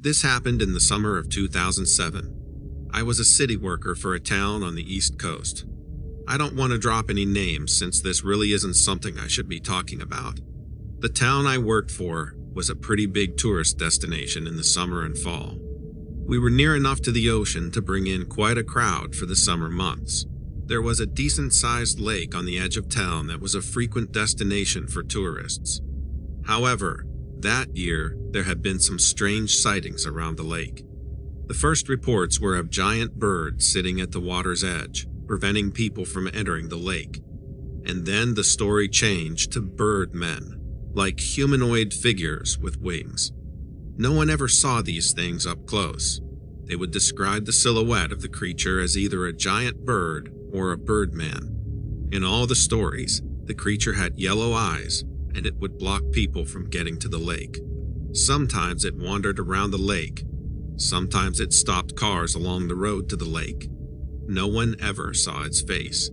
This happened in the summer of 2007. I was a city worker for a town on the East Coast. I don't want to drop any names since this really isn't something I should be talking about. The town I worked for was a pretty big tourist destination in the summer and fall. We were near enough to the ocean to bring in quite a crowd for the summer months. There was a decent sized lake on the edge of town that was a frequent destination for tourists. However, that year there had been some strange sightings around the lake. The first reports were of giant birds sitting at the water's edge, preventing people from entering the lake. And then the story changed to bird men, like humanoid figures with wings. No one ever saw these things up close. They would describe the silhouette of the creature as either a giant bird or a birdman. In all the stories, the creature had yellow eyes and it would block people from getting to the lake. Sometimes it wandered around the lake. Sometimes it stopped cars along the road to the lake. No one ever saw its face.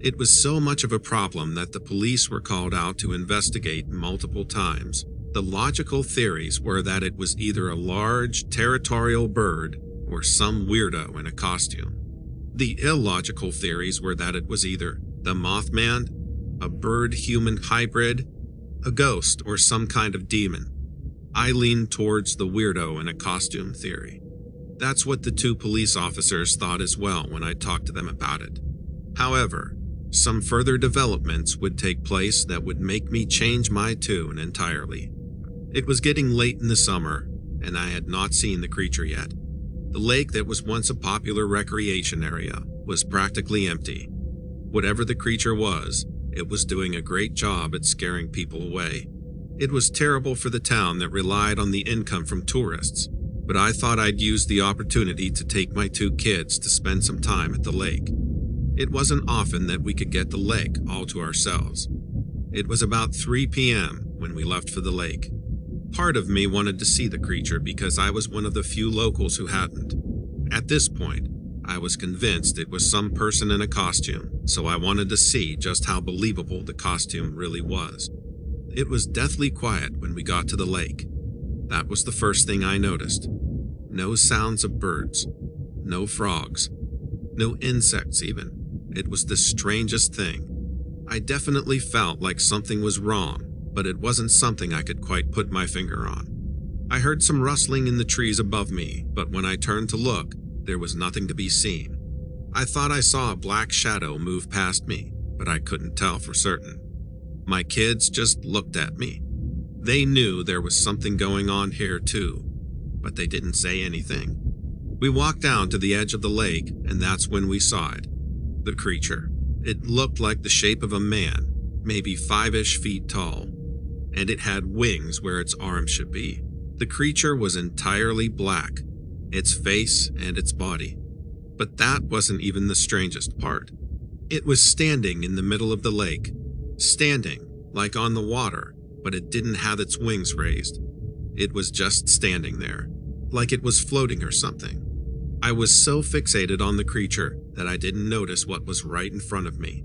It was so much of a problem that the police were called out to investigate multiple times. The logical theories were that it was either a large, territorial bird or some weirdo in a costume. The illogical theories were that it was either the Mothman, a bird human hybrid, a ghost, or some kind of demon. I leaned towards the weirdo in a costume theory. That's what the two police officers thought as well when I talked to them about it. However, some further developments would take place that would make me change my tune entirely. It was getting late in the summer, and I had not seen the creature yet. The lake that was once a popular recreation area was practically empty. Whatever the creature was, it was doing a great job at scaring people away. It was terrible for the town that relied on the income from tourists, but I thought I'd use the opportunity to take my two kids to spend some time at the lake. It wasn't often that we could get the lake all to ourselves. It was about 3 p.m. when we left for the lake. Part of me wanted to see the creature because I was one of the few locals who hadn't. At this point, I was convinced it was some person in a costume, so I wanted to see just how believable the costume really was. It was deathly quiet when we got to the lake. That was the first thing I noticed. No sounds of birds, no frogs, no insects even. It was the strangest thing. I definitely felt like something was wrong, but it wasn't something I could quite put my finger on. I heard some rustling in the trees above me, but when I turned to look, there was nothing to be seen. I thought I saw a black shadow move past me, but I couldn't tell for certain. My kids just looked at me. They knew there was something going on here too, but they didn't say anything. We walked down to the edge of the lake, and that's when we saw it. The creature. It looked like the shape of a man, maybe five ish feet tall, and it had wings where its arms should be. The creature was entirely black, its face and its body. But that wasn't even the strangest part. It was standing in the middle of the lake, standing like on the water, but it didn't have its wings raised. It was just standing there, like it was floating or something. I was so fixated on the creature that I didn't notice what was right in front of me.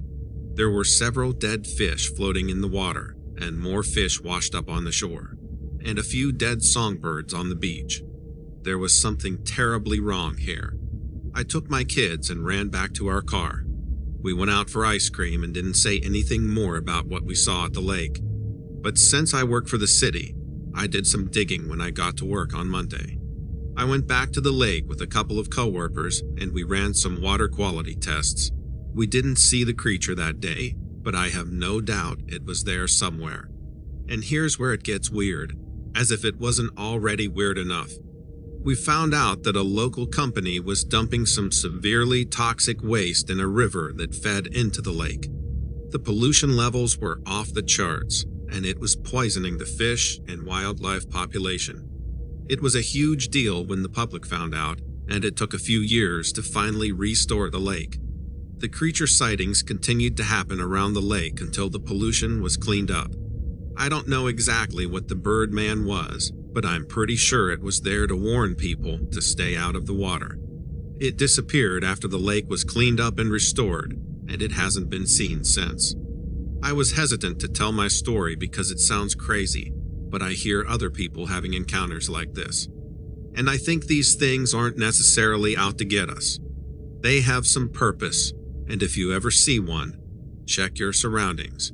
There were several dead fish floating in the water, and more fish washed up on the shore, and a few dead songbirds on the beach. There was something terribly wrong here. I took my kids and ran back to our car. We went out for ice cream and didn't say anything more about what we saw at the lake. But since I work for the city, I did some digging when I got to work on Monday. I went back to the lake with a couple of coworkers and we ran some water quality tests. We didn't see the creature that day, but I have no doubt it was there somewhere. And here's where it gets weird, as if it wasn't already weird enough we found out that a local company was dumping some severely toxic waste in a river that fed into the lake. The pollution levels were off the charts, and it was poisoning the fish and wildlife population. It was a huge deal when the public found out, and it took a few years to finally restore the lake. The creature sightings continued to happen around the lake until the pollution was cleaned up. I don't know exactly what the Birdman was, but I'm pretty sure it was there to warn people to stay out of the water. It disappeared after the lake was cleaned up and restored, and it hasn't been seen since. I was hesitant to tell my story because it sounds crazy, but I hear other people having encounters like this. And I think these things aren't necessarily out to get us. They have some purpose, and if you ever see one, check your surroundings.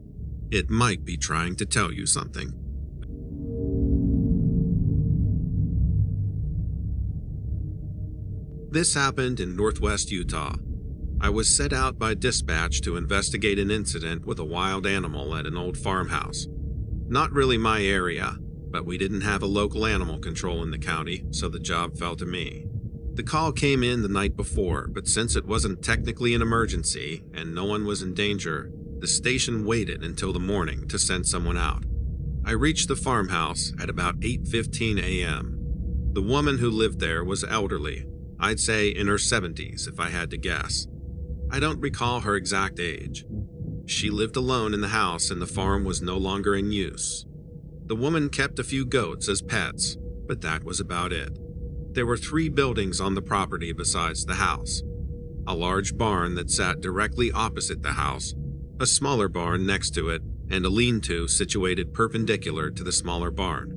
It might be trying to tell you something. This happened in northwest Utah. I was set out by dispatch to investigate an incident with a wild animal at an old farmhouse. Not really my area, but we didn't have a local animal control in the county, so the job fell to me. The call came in the night before, but since it wasn't technically an emergency and no one was in danger, the station waited until the morning to send someone out. I reached the farmhouse at about 8:15 a.m. The woman who lived there was elderly, I'd say in her 70s if I had to guess. I don't recall her exact age. She lived alone in the house and the farm was no longer in use. The woman kept a few goats as pets, but that was about it. There were three buildings on the property besides the house a large barn that sat directly opposite the house, a smaller barn next to it, and a lean to situated perpendicular to the smaller barn.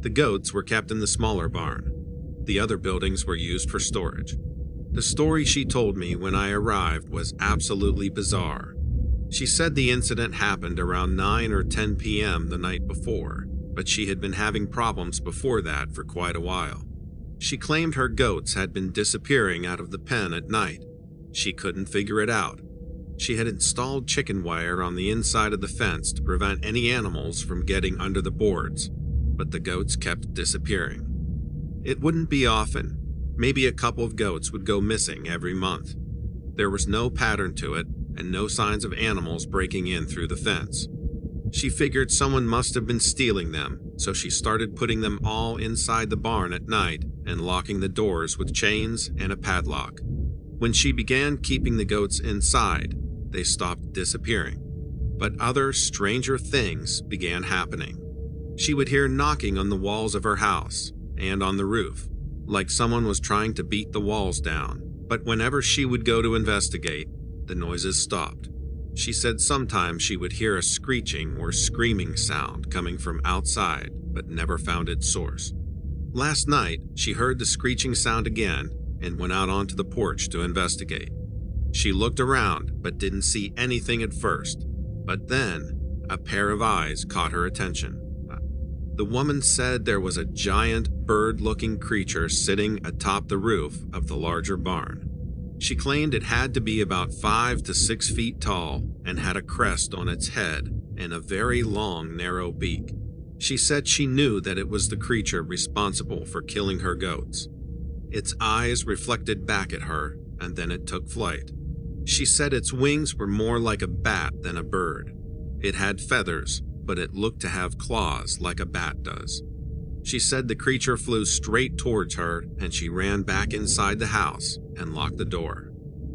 The goats were kept in the smaller barn. The other buildings were used for storage. The story she told me when I arrived was absolutely bizarre. She said the incident happened around 9 or 10 p.m. the night before, but she had been having problems before that for quite a while. She claimed her goats had been disappearing out of the pen at night. She couldn't figure it out. She had installed chicken wire on the inside of the fence to prevent any animals from getting under the boards, but the goats kept disappearing. It wouldn't be often. Maybe a couple of goats would go missing every month. There was no pattern to it, and no signs of animals breaking in through the fence. She figured someone must have been stealing them, so she started putting them all inside the barn at night and locking the doors with chains and a padlock. When she began keeping the goats inside, they stopped disappearing. But other, stranger things began happening. She would hear knocking on the walls of her house and on the roof, like someone was trying to beat the walls down. But whenever she would go to investigate, the noises stopped. She said sometimes she would hear a screeching or screaming sound coming from outside, but never found its source. Last night, she heard the screeching sound again and went out onto the porch to investigate. She looked around but didn't see anything at first, but then a pair of eyes caught her attention. The woman said there was a giant bird looking creature sitting atop the roof of the larger barn. She claimed it had to be about five to six feet tall and had a crest on its head and a very long, narrow beak. She said she knew that it was the creature responsible for killing her goats. Its eyes reflected back at her, and then it took flight. She said its wings were more like a bat than a bird. It had feathers, but it looked to have claws like a bat does. She said the creature flew straight towards her and she ran back inside the house and locked the door.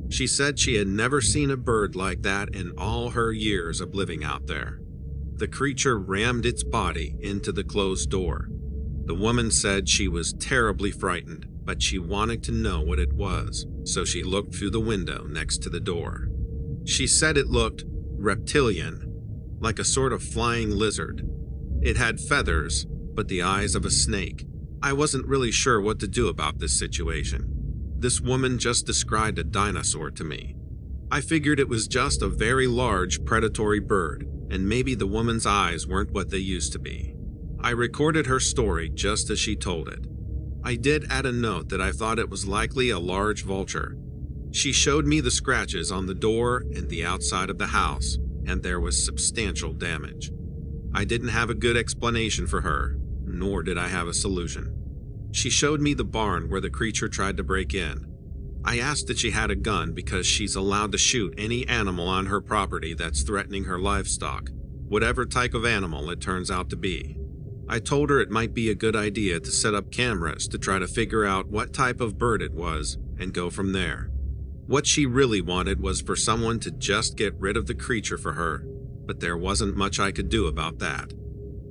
She said she had never seen a bird like that in all her years of living out there. The creature rammed its body into the closed door. The woman said she was terribly frightened, but she wanted to know what it was, so she looked through the window next to the door. She said it looked reptilian, like a sort of flying lizard. It had feathers but the eyes of a snake. I wasn't really sure what to do about this situation. This woman just described a dinosaur to me. I figured it was just a very large predatory bird, and maybe the woman's eyes weren't what they used to be. I recorded her story just as she told it. I did add a note that I thought it was likely a large vulture. She showed me the scratches on the door and the outside of the house, and there was substantial damage. I didn't have a good explanation for her, nor did I have a solution. She showed me the barn where the creature tried to break in. I asked if she had a gun because she's allowed to shoot any animal on her property that's threatening her livestock, whatever type of animal it turns out to be. I told her it might be a good idea to set up cameras to try to figure out what type of bird it was and go from there. What she really wanted was for someone to just get rid of the creature for her, but there wasn't much I could do about that.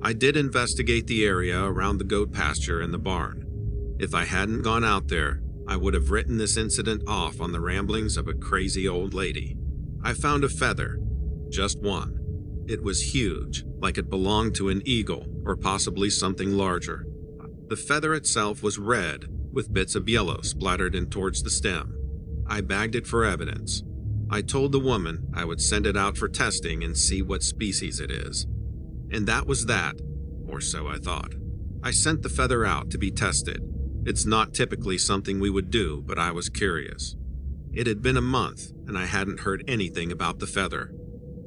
I did investigate the area around the goat pasture and the barn. If I hadn't gone out there, I would have written this incident off on the ramblings of a crazy old lady. I found a feather, just one. It was huge, like it belonged to an eagle or possibly something larger. The feather itself was red, with bits of yellow splattered in towards the stem. I bagged it for evidence. I told the woman I would send it out for testing and see what species it is. And that was that, or so I thought. I sent the feather out to be tested. It's not typically something we would do, but I was curious. It had been a month, and I hadn't heard anything about the feather.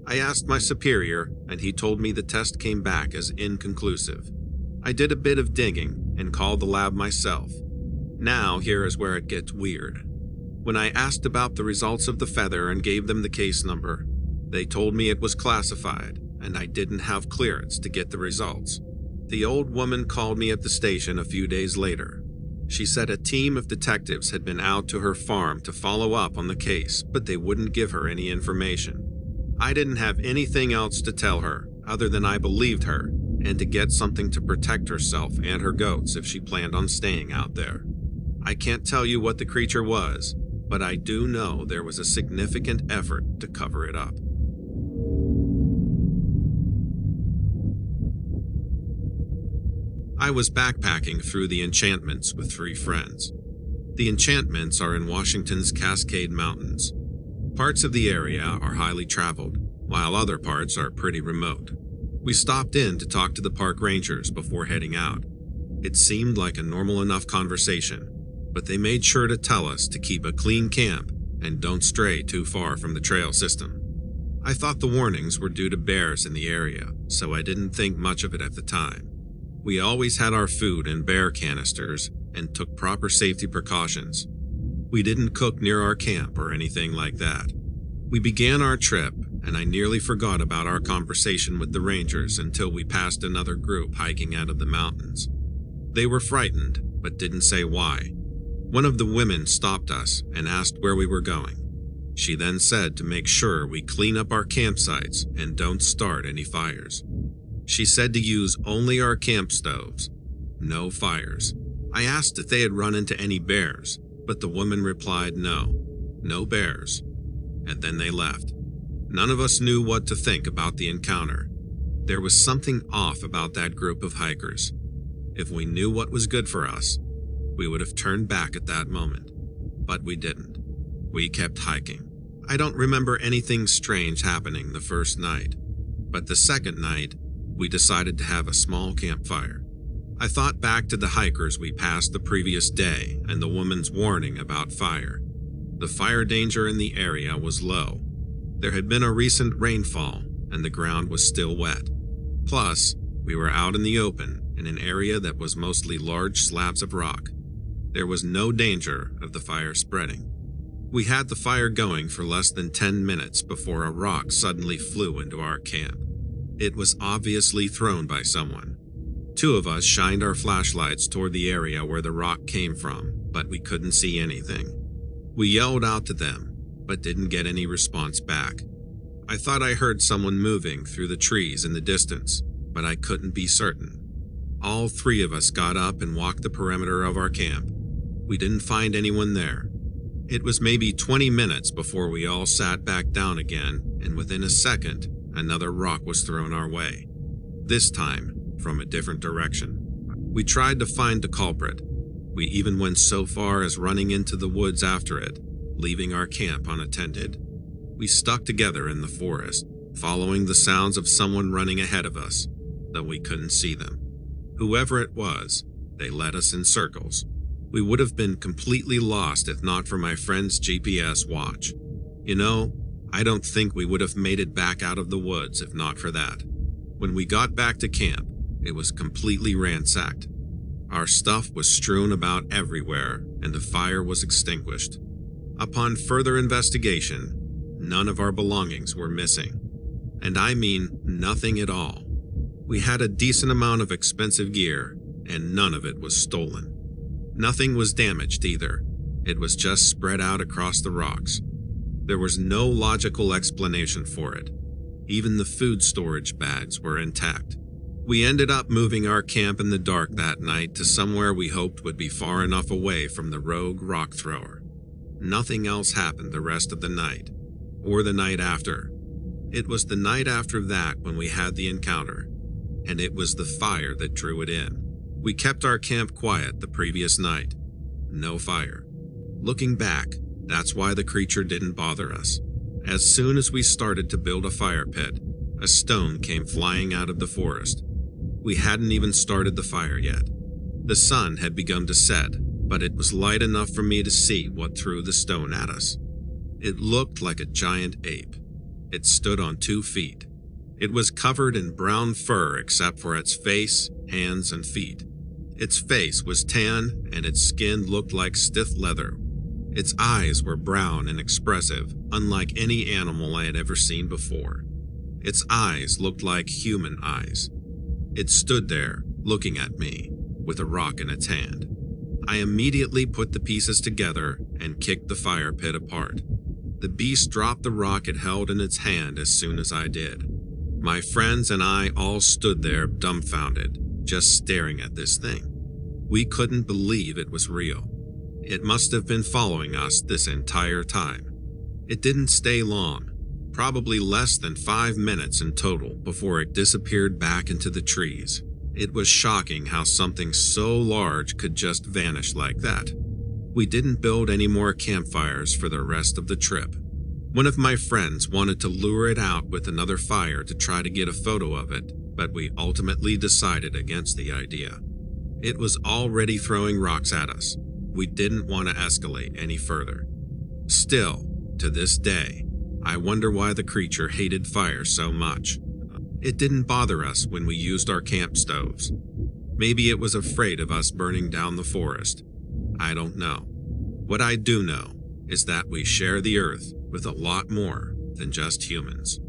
I asked my superior, and he told me the test came back as inconclusive. I did a bit of digging and called the lab myself. Now, here is where it gets weird. When I asked about the results of the feather and gave them the case number, they told me it was classified and I didn't have clearance to get the results. The old woman called me at the station a few days later. She said a team of detectives had been out to her farm to follow up on the case, but they wouldn't give her any information. I didn't have anything else to tell her other than I believed her and to get something to protect herself and her goats if she planned on staying out there. I can't tell you what the creature was, but I do know there was a significant effort to cover it up. I was backpacking through the enchantments with three friends. The enchantments are in Washington's Cascade Mountains. Parts of the area are highly traveled, while other parts are pretty remote. We stopped in to talk to the park rangers before heading out. It seemed like a normal enough conversation, but they made sure to tell us to keep a clean camp and don't stray too far from the trail system. I thought the warnings were due to bears in the area, so I didn't think much of it at the time. We always had our food in bear canisters and took proper safety precautions. We didn't cook near our camp or anything like that. We began our trip and I nearly forgot about our conversation with the rangers until we passed another group hiking out of the mountains. They were frightened, but didn't say why. One of the women stopped us and asked where we were going. She then said to make sure we clean up our campsites and don't start any fires. She said to use only our camp stoves, no fires. I asked if they had run into any bears, but the woman replied no, no bears. And then they left. None of us knew what to think about the encounter. There was something off about that group of hikers. If we knew what was good for us, we would have turned back at that moment. But we didn't. We kept hiking. I don't remember anything strange happening the first night, but the second night, we decided to have a small campfire. I thought back to the hikers we passed the previous day and the woman's warning about fire. The fire danger in the area was low, there had been a recent rainfall, and the ground was still wet. Plus, we were out in the open in an area that was mostly large slabs of rock. There was no danger of the fire spreading. We had the fire going for less than 10 minutes before a rock suddenly flew into our camp. It was obviously thrown by someone. Two of us shined our flashlights toward the area where the rock came from, but we couldn't see anything. We yelled out to them, but didn't get any response back. I thought I heard someone moving through the trees in the distance, but I couldn't be certain. All three of us got up and walked the perimeter of our camp. We didn't find anyone there. It was maybe 20 minutes before we all sat back down again, and within a second, another rock was thrown our way. This time, from a different direction. We tried to find the culprit. We even went so far as running into the woods after it, leaving our camp unattended. We stuck together in the forest, following the sounds of someone running ahead of us, though we couldn't see them. Whoever it was, they led us in circles. We would have been completely lost if not for my friend's GPS watch. You know, I don't think we would have made it back out of the woods if not for that. When we got back to camp, it was completely ransacked. Our stuff was strewn about everywhere, and the fire was extinguished. Upon further investigation, none of our belongings were missing. And I mean nothing at all. We had a decent amount of expensive gear, and none of it was stolen. Nothing was damaged either. It was just spread out across the rocks. There was no logical explanation for it. Even the food storage bags were intact. We ended up moving our camp in the dark that night to somewhere we hoped would be far enough away from the rogue rock thrower. Nothing else happened the rest of the night, or the night after. It was the night after that when we had the encounter, and it was the fire that drew it in. We kept our camp quiet the previous night. No fire. Looking back, that's why the creature didn't bother us. As soon as we started to build a fire pit, a stone came flying out of the forest. We hadn't even started the fire yet. The sun had begun to set, but it was light enough for me to see what threw the stone at us. It looked like a giant ape. It stood on two feet. It was covered in brown fur except for its face, hands, and feet. Its face was tan and its skin looked like stiff leather. Its eyes were brown and expressive, unlike any animal I had ever seen before. Its eyes looked like human eyes. It stood there, looking at me, with a rock in its hand. I immediately put the pieces together and kicked the fire pit apart. The beast dropped the rock it held in its hand as soon as I did. My friends and I all stood there dumbfounded, just staring at this thing. We couldn't believe it was real. It must have been following us this entire time. It didn't stay long, probably less than five minutes in total before it disappeared back into the trees. It was shocking how something so large could just vanish like that. We didn't build any more campfires for the rest of the trip. One of my friends wanted to lure it out with another fire to try to get a photo of it, but we ultimately decided against the idea. It was already throwing rocks at us. We didn't want to escalate any further. Still, to this day, I wonder why the creature hated fire so much. It didn't bother us when we used our camp stoves. Maybe it was afraid of us burning down the forest. I don't know. What I do know is that we share the earth with a lot more than just humans.